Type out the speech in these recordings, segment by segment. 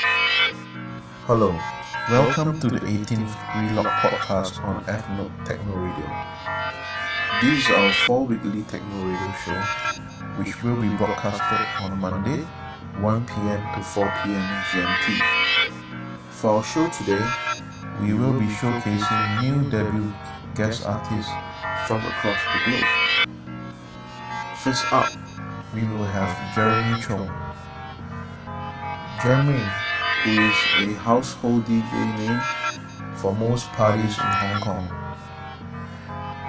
Hello, welcome to the 18th Relocked podcast on Fnoob Techno Radio. This is our four weekly techno radio show, which will be broadcasted on Monday, 1 pm to 4 pm GMT. For our show today, we will be showcasing new debut guest artists from across the globe. First up, we will have Jeremy Cheung. Jeremy is a household DJ name for most parties in Hong Kong.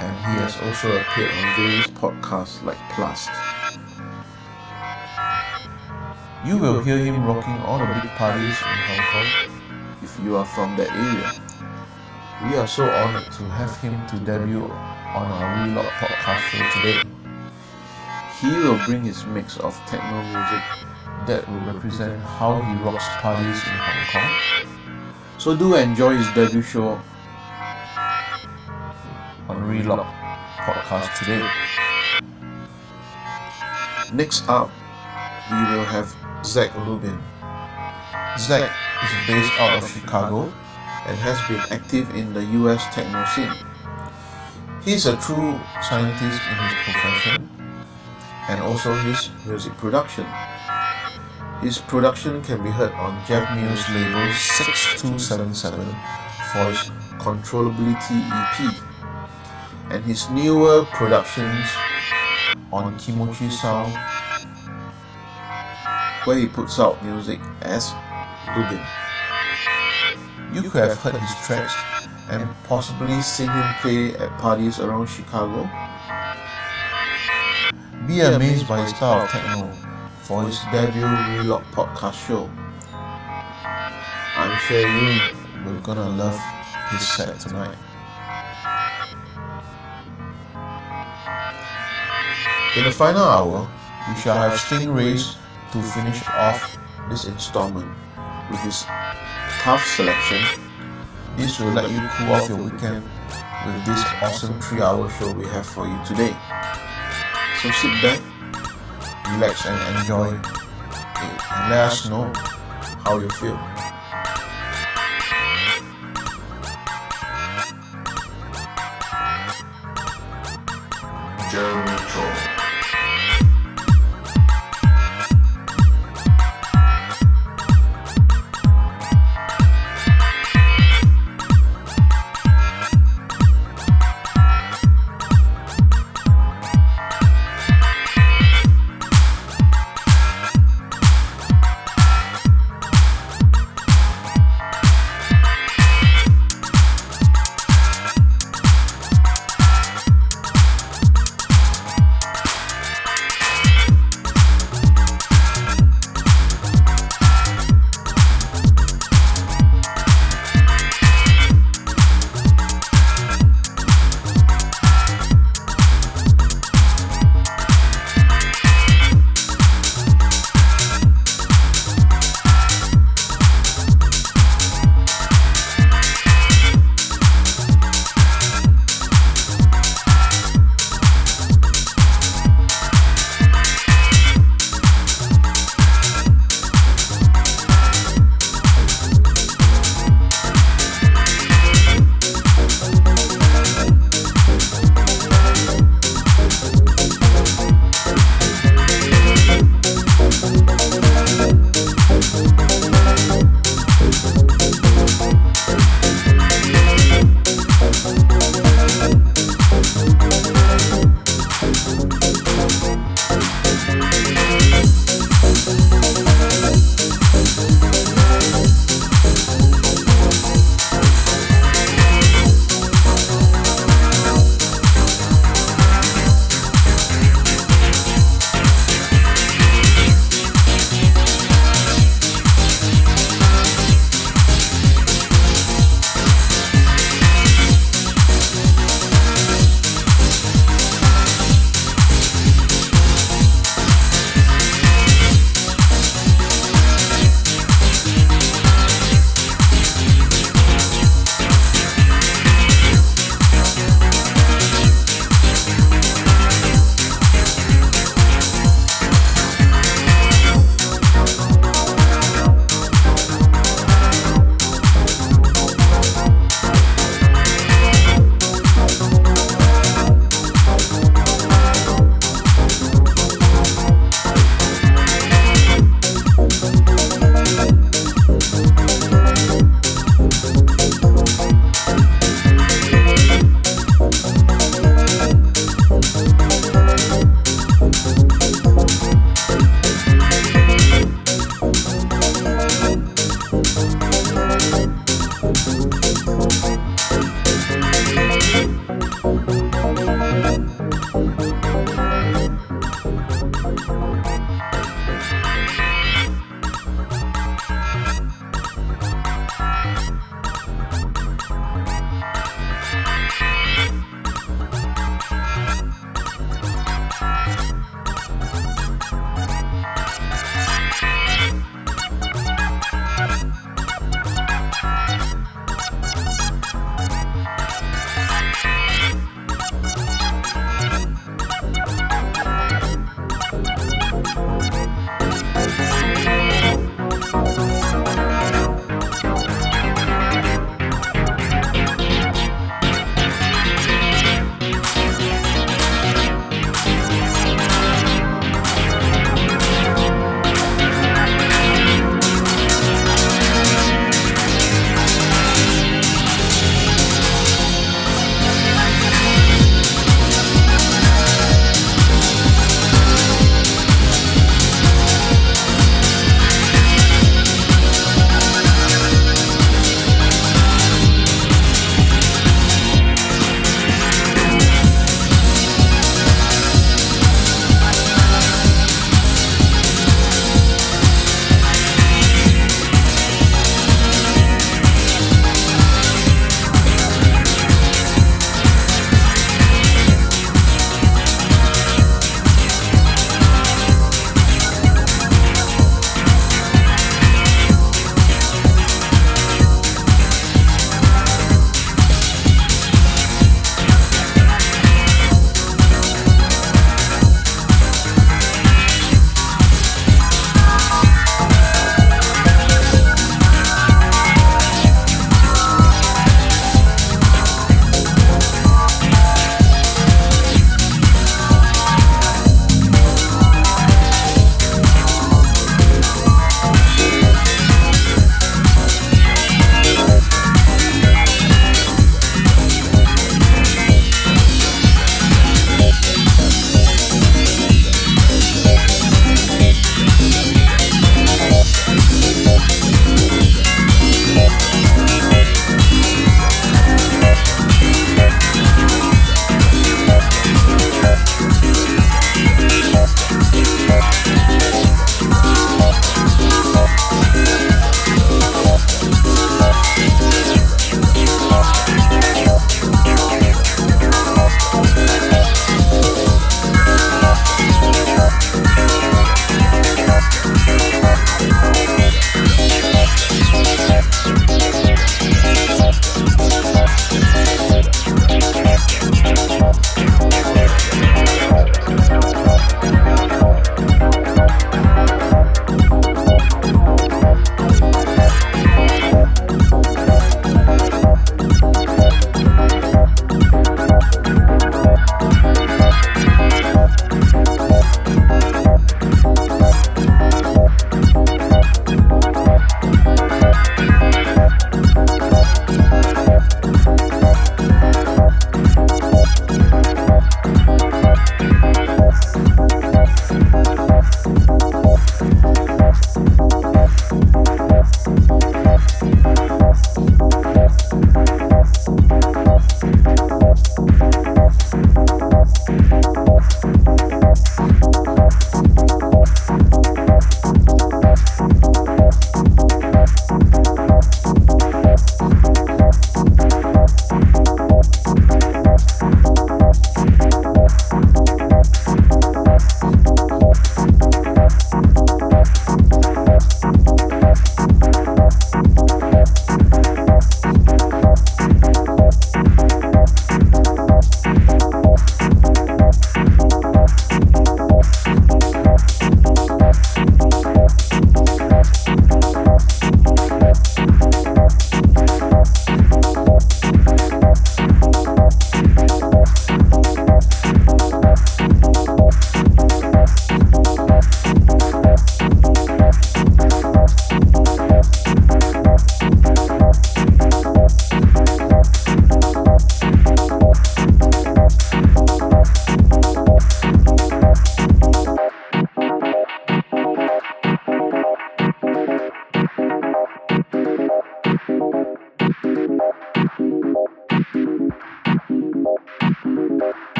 And he has also appeared on various podcasts like Plast. You will hear him rocking all the big parties in Hong Kong if you are from that area. We are so honored to have him to debut on our Relocked podcast show today. He will bring his mix of techno music that will represent how he rocks parties in Hong Kong. So do enjoy his debut show on Relocked podcast today. Next up, we will have Zach Lubin. Zach is based out of Chicago and has been active in the US techno scene. He's a true scientist in his profession and also his music production. His production can be heard on Jeff Mills' label 6277 for his Controllability EP, and his newer productions on Kimochi Sound, where he puts out music as Lubin. You could have heard his tracks and possibly seen him play at parties around Chicago. Be amazed by his style of techno for his debut Relock podcast show. I'm sure you will gonna love his set tonight. In the final hour, we shall have Stingrays to finish off this installment with his tough selection. This will let you cool off your weekend with this awesome 3 hour show we have for you today. So sit back relax and enjoy it. Let us know how you feel. Jeremy